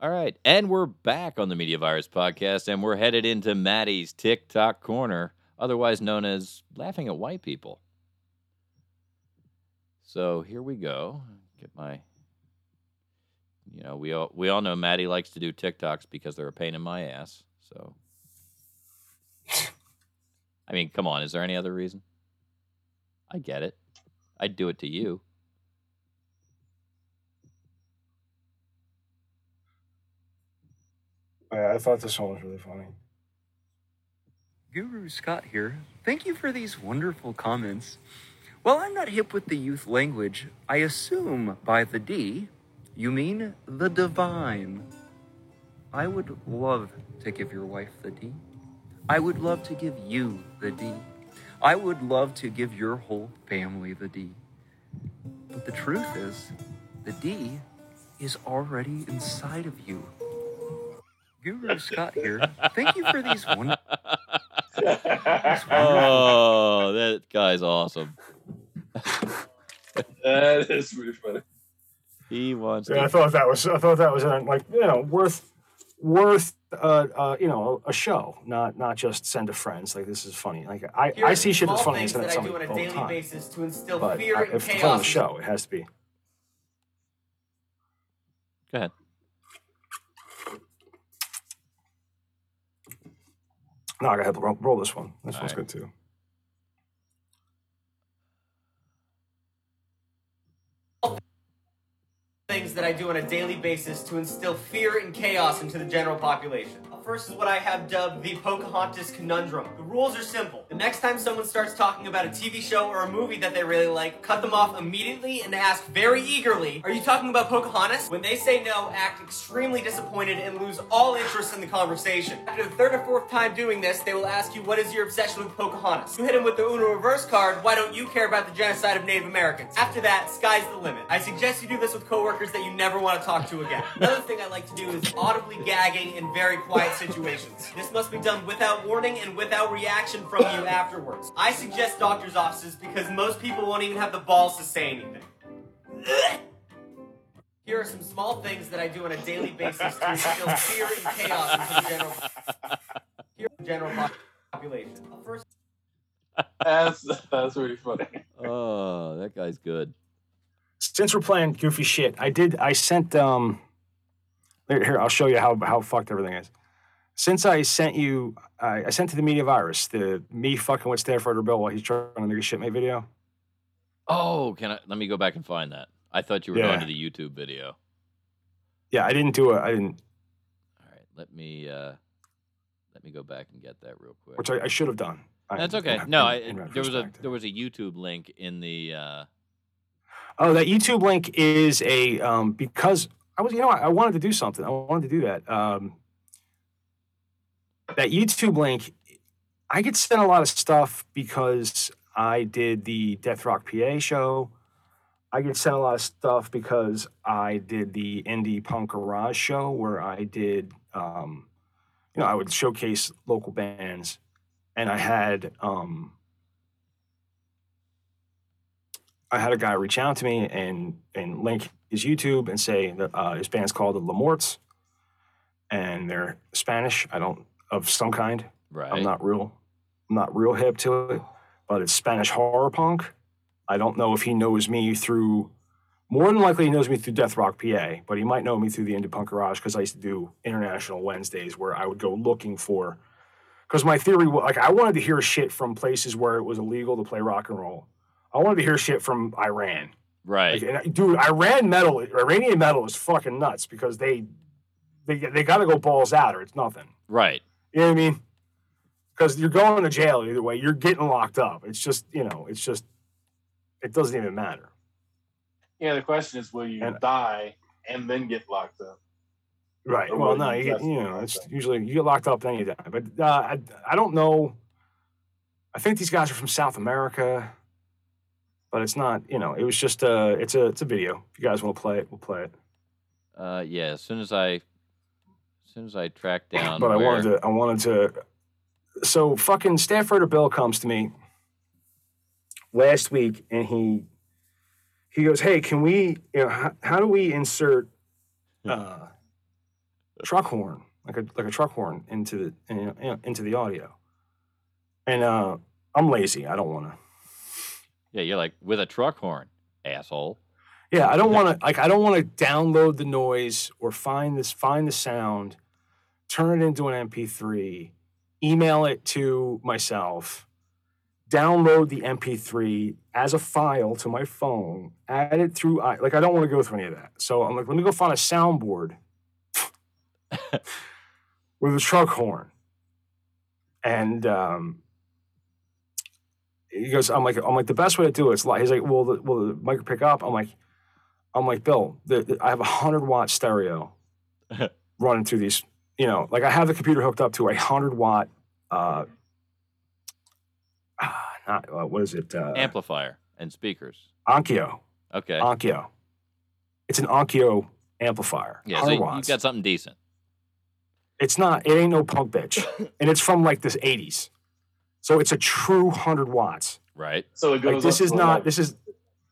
All right. And we're back on the Media Virus podcast, and we're headed into Maddie's TikTok corner, otherwise known as laughing at white people. So here we go. Get my you know, we all we all know Maddie likes to do TikToks because they're a pain in my ass. So I mean, come on, is there any other reason? I get it. I'd do it to you. I thought this one was really funny. Guru Scott here. Thank you for these wonderful comments. Well, I'm not hip with the youth language. I assume by the D, you mean the divine. I would love to give your wife the D. I would love to give you the D. I would love to give your whole family the D. But the truth is, the D is already inside of you. Guru Scott here. Thank you for these wonderful. Oh, that guy's awesome. that is really funny. He wants Yeah, I thought that was I thought that was uh, like you know worth worth uh, uh you know a show, not not just send to friends. Like this is funny. Like I, I see shit that's funny and things send it that to I do somebody on a daily time. basis to instill But fear I, and if it's on the show, it has to be. Go ahead. No, I got to roll, roll this one. This All one's right. good too. things that I do on a daily basis to instill fear and chaos into the general population. First is what I have dubbed the Pocahontas conundrum. The rules are simple. Next time someone starts talking about a TV show or a movie that they really like, cut them off immediately and ask very eagerly, Are you talking about Pocahontas? When they say no, act extremely disappointed and lose all interest in the conversation. After the third or fourth time doing this, they will ask you, What is your obsession with Pocahontas? You hit them with the Uno reverse card, Why don't you care about the genocide of Native Americans? After that, sky's the limit. I suggest you do this with coworkers that you never want to talk to again. Another thing I like to do is audibly gagging in very quiet situations. This must be done without warning and without reaction from you afterwards. I suggest doctor's offices because most people won't even have the balls to say anything. Here are some small things that I do on a daily basis to instill fear and chaos into the general, here, general population. First, That's that's really funny. Oh, that guy's good. Since we're playing goofy shit, I did. I sent. um Here, here, I'll show you how how fucked everything is. Since I sent you, I, I sent to the media virus the me fucking with Staff Writer Bill while he's trying to make a shitmate video. Oh, can I? Let me go back and find that. I thought you were Yeah. going to the YouTube video. Yeah, I didn't do it. I didn't, All right, let me uh, let me go back and get that real quick. which I, I should have done. I- That's okay. in- No, I, there was a there was a YouTube link in the. Uh, Oh, that YouTube link is a um, because I was, you know, I, I wanted to do something. I wanted to do that. Um, that YouTube link, I get sent a lot of stuff because I did the Death Rock PA show. I get sent a lot of stuff because I did the Indie Punk Garage show where I did, um, you know, I would showcase local bands, and I had um, I had a guy reach out to me and and link his YouTube and say that uh, his band's called the Lamorts, and they're Spanish. I don't of some kind. right. I'm not real, I'm not real hip to it, but it's Spanish horror punk. I don't know if he knows me through. More than likely, he knows me through Death Rock PA, but he might know me through the Indie Punk Garage because I used to do International Wednesdays where I would go looking for. Because my theory, wa- like, I wanted to hear shit from places where it was illegal to play rock and roll. I wanted to hear shit from Iran. Right. Like, and, I- dude, Iran metal, Iranian metal is fucking nuts because they, they, they got to go balls out or it's nothing. Right. You know what I mean? Because you're going to jail either way. You're getting locked up. It's just, you know, it's just, it doesn't even matter. Yeah, the question is, will you And- die and then get locked up? Right. Or Well, no, you you, get, you know, it's usually you get locked up then you die. But uh, I, I don't know. I think these guys are from South America, but it's not. You know, it was just a. It's a. It's a video. If you guys want to play it, we'll play it. Uh, yeah. As soon as I, as soon as I track down. but I wanted to. I wanted to. So fucking Staff Writer Bill comes to me last week, and he he goes, "Hey, can we? You know, how, how do we insert uh, a truck horn, like a like a truck horn into the you know, into the audio. And uh, I'm lazy. I don't want to. Yeah, you're like with a truck horn, asshole. Yeah, I don't want to like I don't want to download the noise or find this find the sound, turn it into an MP3, email it to myself, download the MP3 as a file to my phone, add it through I like I don't want to go through any of that. So I'm like, let me go find a soundboard with a truck horn. And um he goes, I'm like, I'm like, the best way to do it is like, he's like, well, the, will the mic pick up? I'm like, I'm like, Bill, the, the- I have a hundred watt stereo running through these, you know, like I have the computer hooked up to a hundred watt, uh, ah, not, uh, what is it? Uh, Amplifier and speakers. Onkyo, Okay. Onkyo. It's an Onkyo amplifier. yeah, so 100 you, you watts. got something decent. It's not, it ain't no punk bitch. and it's from like this 80s. So it's a true 100 watts. Right. So it goes. Like this up is not, 11. this is,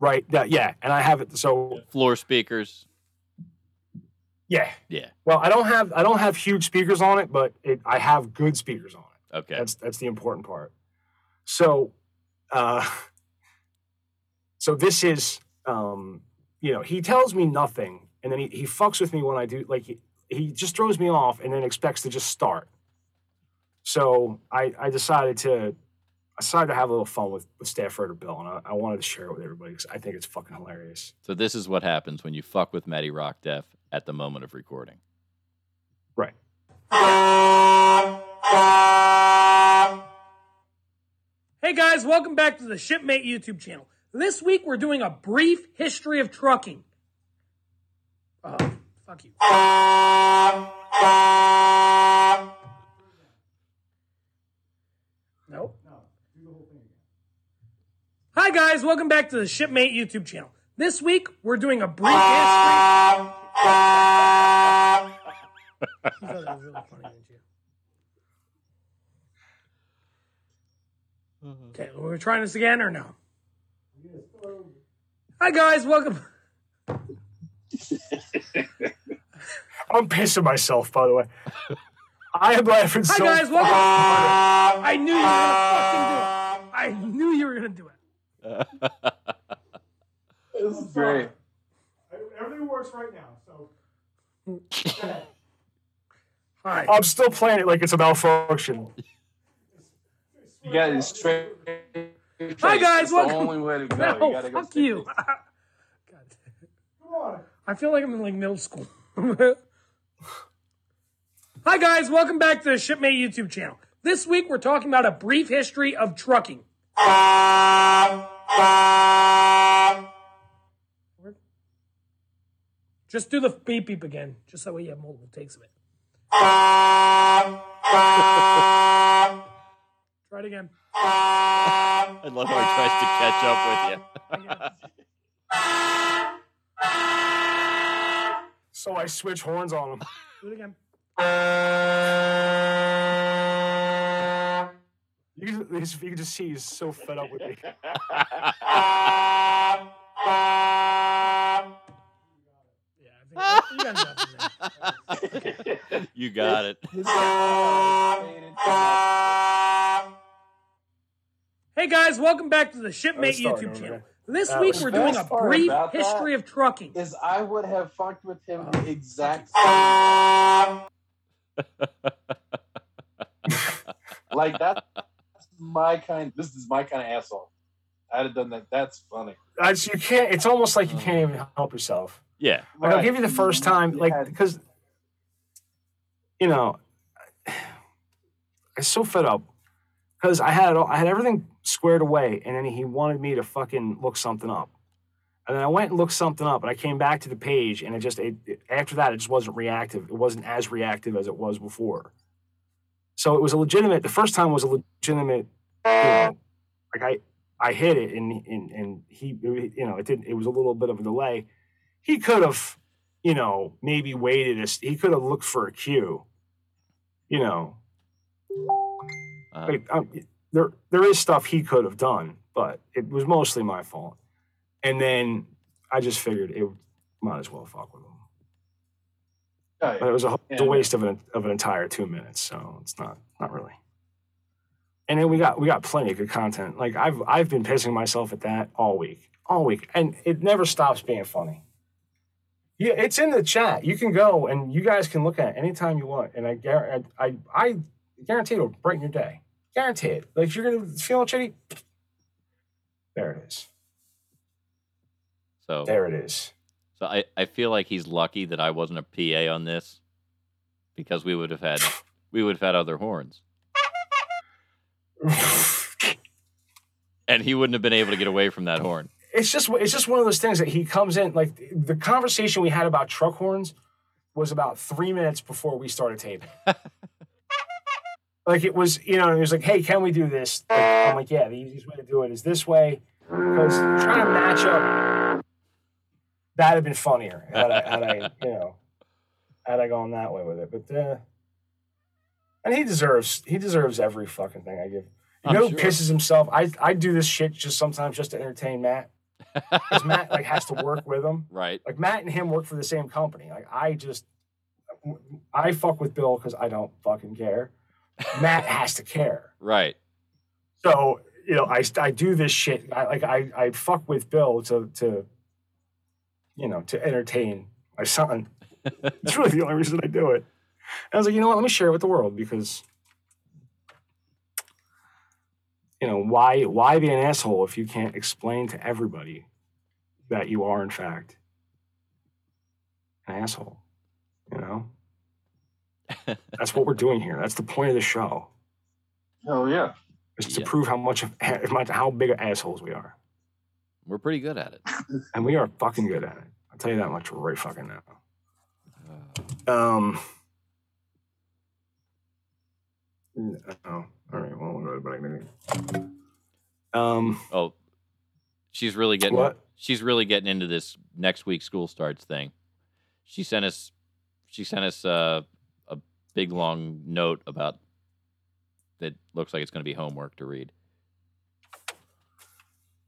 right. That, yeah. And I have it. So Floor speakers. yeah. Yeah. Well, I don't have, I don't have huge speakers on it, but it, I have good speakers on it. Okay. That's that's the important part. So, uh, so this is, um, you know, he tells me nothing, and then he, he fucks with me when I do. Like he, he just throws me off, and then expects to just start. So I I decided to decided to have a little fun with with Staff Writer Bill, and I, I wanted to share it with everybody because I think it's fucking hilarious. So this is what happens when you fuck with Matty Rock Def at the moment of recording. Right. Hey guys, welcome back to the Shipmate YouTube channel. This week we're doing a brief history of trucking. Oh, fuck you. Hi guys, welcome back to the Shipmate YouTube channel. This week we're doing a brief history. You thought that really funny, didn't you? Okay, we're trying this again or no? Hi guys, welcome. I'm pissing myself, by the way. I am laughing Hi so. guys, welcome. I knew you were gonna fucking do it. I knew you were gonna do it. This is great. Everything works right now. So Hi. I'm still playing it like it's a malfunction. You got it straight. Hi, guys, It's welcome- the only way to go. No, you gotta go fuck straight. you. God. I feel like I'm in like middle school. Hi guys, welcome back to the Shipmate YouTube channel. This week we're talking about a brief history of trucking. Ah! Just do the beep beep again, just that way you have multiple takes of it. Try it again. I love how he tries to catch up with you. So I switch horns on him. Do it again. You can, you can just see he's so fed up with me. Yeah, I you got enough you got it. Hey guys, welcome back to the Shipmate YouTube over channel. again. This That week we're doing a brief history of trucking. Is I would have fucked with him the exact same. like that's my kind. This is my kind of asshole. I'd have done that. That's funny. I just- you can't. It's almost like you can't even help yourself. Yeah. Like I'll give you the first time, like had- because you know, I'm so fed up because I had it all, I had everything squared away, and then he wanted me to fucking look something up, and then I went and looked something up, and I came back to the page, and it just it, it- after that it just wasn't reactive. It wasn't as reactive as it was before. So it was a legitimate. The first time was a legitimate. You know, like I I hit it, and and and he you know it didn't. It was a little bit of a delay he could have, you know, maybe waited. A, he could have looked for a cue. You know, Uh, um, there there is stuff he could have done, but it was mostly my fault. And then I just figured it might as well fuck with him. Oh, But it was a, a Yeah. waste uh, of an of an entire two minutes, so it's not not really. And then we got we got plenty of good content. Like I've I've been pissing myself at that all week, all week, and it never stops being funny. Yeah, it's in the chat. You can go and you guys can look at it anytime you want. And I guarantee I I guarantee it'll brighten your day. Guarantee it. Like if you're gonna feel shitty, there it is. So There it is. So I, I feel like he's lucky that I wasn't a PA on this because we would have had we would have had other horns. And he wouldn't have been able to get away from that horn. it's just it's just one of those things that he comes in like the conversation we had about truck horns was about three minutes before we started taping. like it was, you know, he was like, "Hey, can we do this?" Like, I'm like, "Yeah, the easiest way to do it is this way," because trying to match up that'd have been funnier had I, had I you know, had I gone that way with it. But uh, and he deserves he deserves every fucking thing I give. You know who sure. pisses himself? I I do this shit just sometimes just to entertain Matt because Matt like has to work with him. Right. Like Matt and him work for the same company. Like I just I fuck with Bill because I don't fucking care. Matt has to care. Right. So you know I I do this shit. I, like I I fuck with Bill to to you know to entertain my son. It's really the only reason I do it. And I was like, you know what? Let me share it with the world because you know why why be an asshole if you can't explain to everybody that you are in fact an asshole you know that's what we're doing here that's the point of the show Oh yeah. is to Yeah. prove how much of how big of assholes we are We're pretty good at it. and we are fucking good at it i'll tell you that much right fucking now Uh, um no. all right well what about it? um oh, she's really getting What? she's really getting into this next week school starts thing. She sent us she sent us uh, a big long note about that looks like it's going to be homework to read.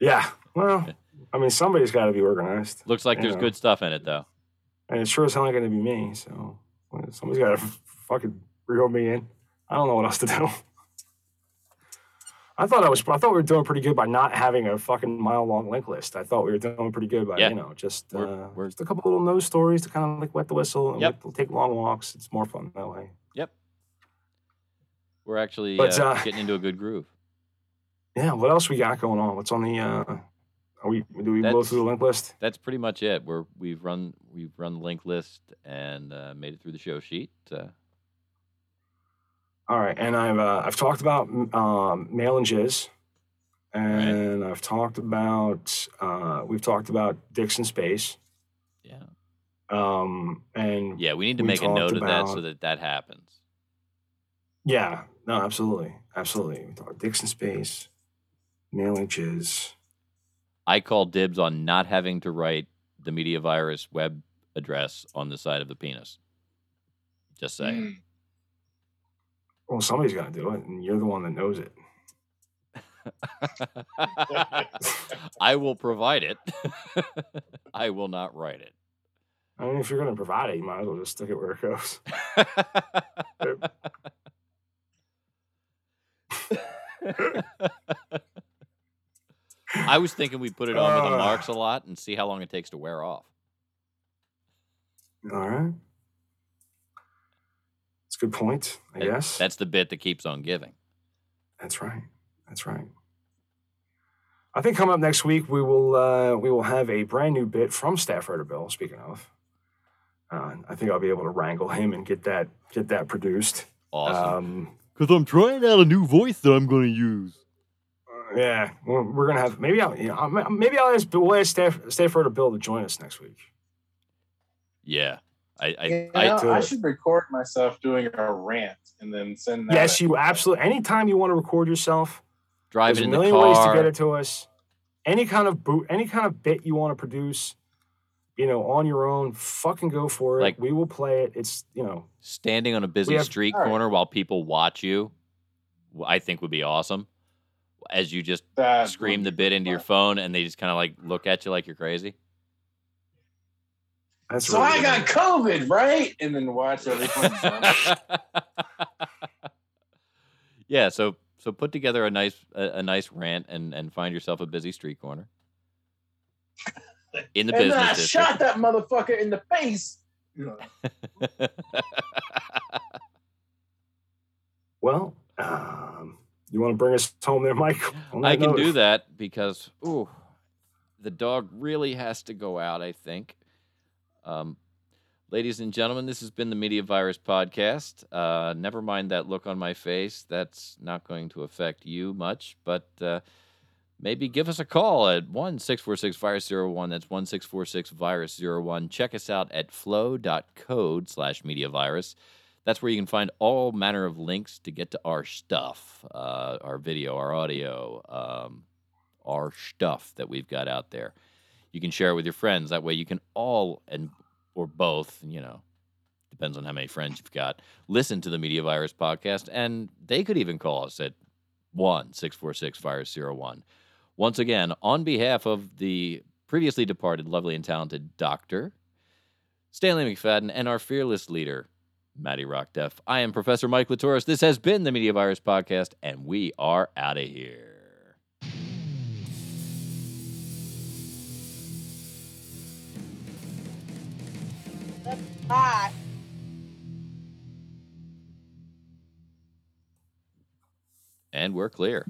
yeah well i mean somebody's got to be organized Looks like there's Yeah. good stuff in it though. And it sure as hell not going to be me. So somebody's got to fucking reel me in. I don't know what else to do. I thought I was. I thought we were doing pretty good by not having a fucking mile long link list. I thought we were doing pretty good by Yeah. you know just We're- uh, we're- just a couple little nose stories to kind of like wet the whistle and Yep. we'll take long walks. It's more fun that way. Yep. We're actually But, uh, uh, getting into a good groove. Yeah. What else we got going on? What's on the? Are we? Do we blow That's- through the link list? That's pretty much it. We're we've run we've run the link list and uh, made it through the show sheet. Uh, All right, and I've uh, I've talked about um, mail and jizz, and I've talked about uh, we've talked about Dixon Space, yeah, um, and yeah. We need to We make a note talked of that so that that happens. yeah, no, absolutely, absolutely. We talked Dixon Space, mail and jizz. I call dibs on not having to write the media virus web address on the side of the penis. Just saying. Hmm. Well, somebody's got to do it, and you're the one that knows it. I will provide it. I will not write it. I mean, if you're going to provide it, you might as well just stick it where it goes. I was thinking we put it on with the Uh. marks a lot and see how long it takes to wear off. All right, it's a good point. I That- guess That's the bit that keeps on giving. That's right. That's right. I think coming up next week we will uh, we will have a brand new bit from Staff Writer Bill. Speaking of, uh, I think I'll be able to wrangle him and get that get that produced. Awesome. Um, Because I'm trying out a new voice that I'm going to use. Yeah, we're, we're gonna have maybe I'll you know, maybe I'll ask we'll ask Staff, Stafford Bill to join us next week. Yeah. I, I, You I, know, do I should record myself doing a rant and then send that. Yes, in. you absolutely. Anytime you want to record yourself, drive there's it a in the million ways to get it to us. Any kind of boot, any kind of bit you want to produce, you know, on your own, fucking go for it. Like- we will play it. It's you know, Standing on a busy have- street All right. corner while people watch you, I think would be awesome. As you just That scream the bit into your phone and they just kind of like look at you like you're crazy. That's so really I got COVID, right? And then watch everyone. yeah, so so put together a nice a, a nice rant and and find yourself a busy street corner in the and then I business shot that motherfucker in the face. You know, district. Well, um, you want to bring us home there, Mike? I can note? do that because ooh, the dog really has to go out. I think. Um, ladies and gentlemen, this has been the Media Virus podcast. Uh, never mind that look on my face; that's not going to affect you much. But uh, maybe give us a call at one six four six virus zero one. That's one six four six virus zero one. Check us out at flow.code slash media virus. That's where you can find all manner of links to get to our stuff, uh, our video, our audio, um, our stuff that we've got out there. You can share it with your friends. That way, you can all and or both, you know, depends on how many friends you've got. Listen to the Media Virus podcast, and they could even call us at one six four six virus zero one. Once again, on behalf of the previously departed, lovely and talented Doctor Stanley McFadden and our fearless leader, Maddie Rockdeff. I am Professor Mike Latoris. This has been the Media Virus Podcast, and we are out of here. Bye. And we're clear.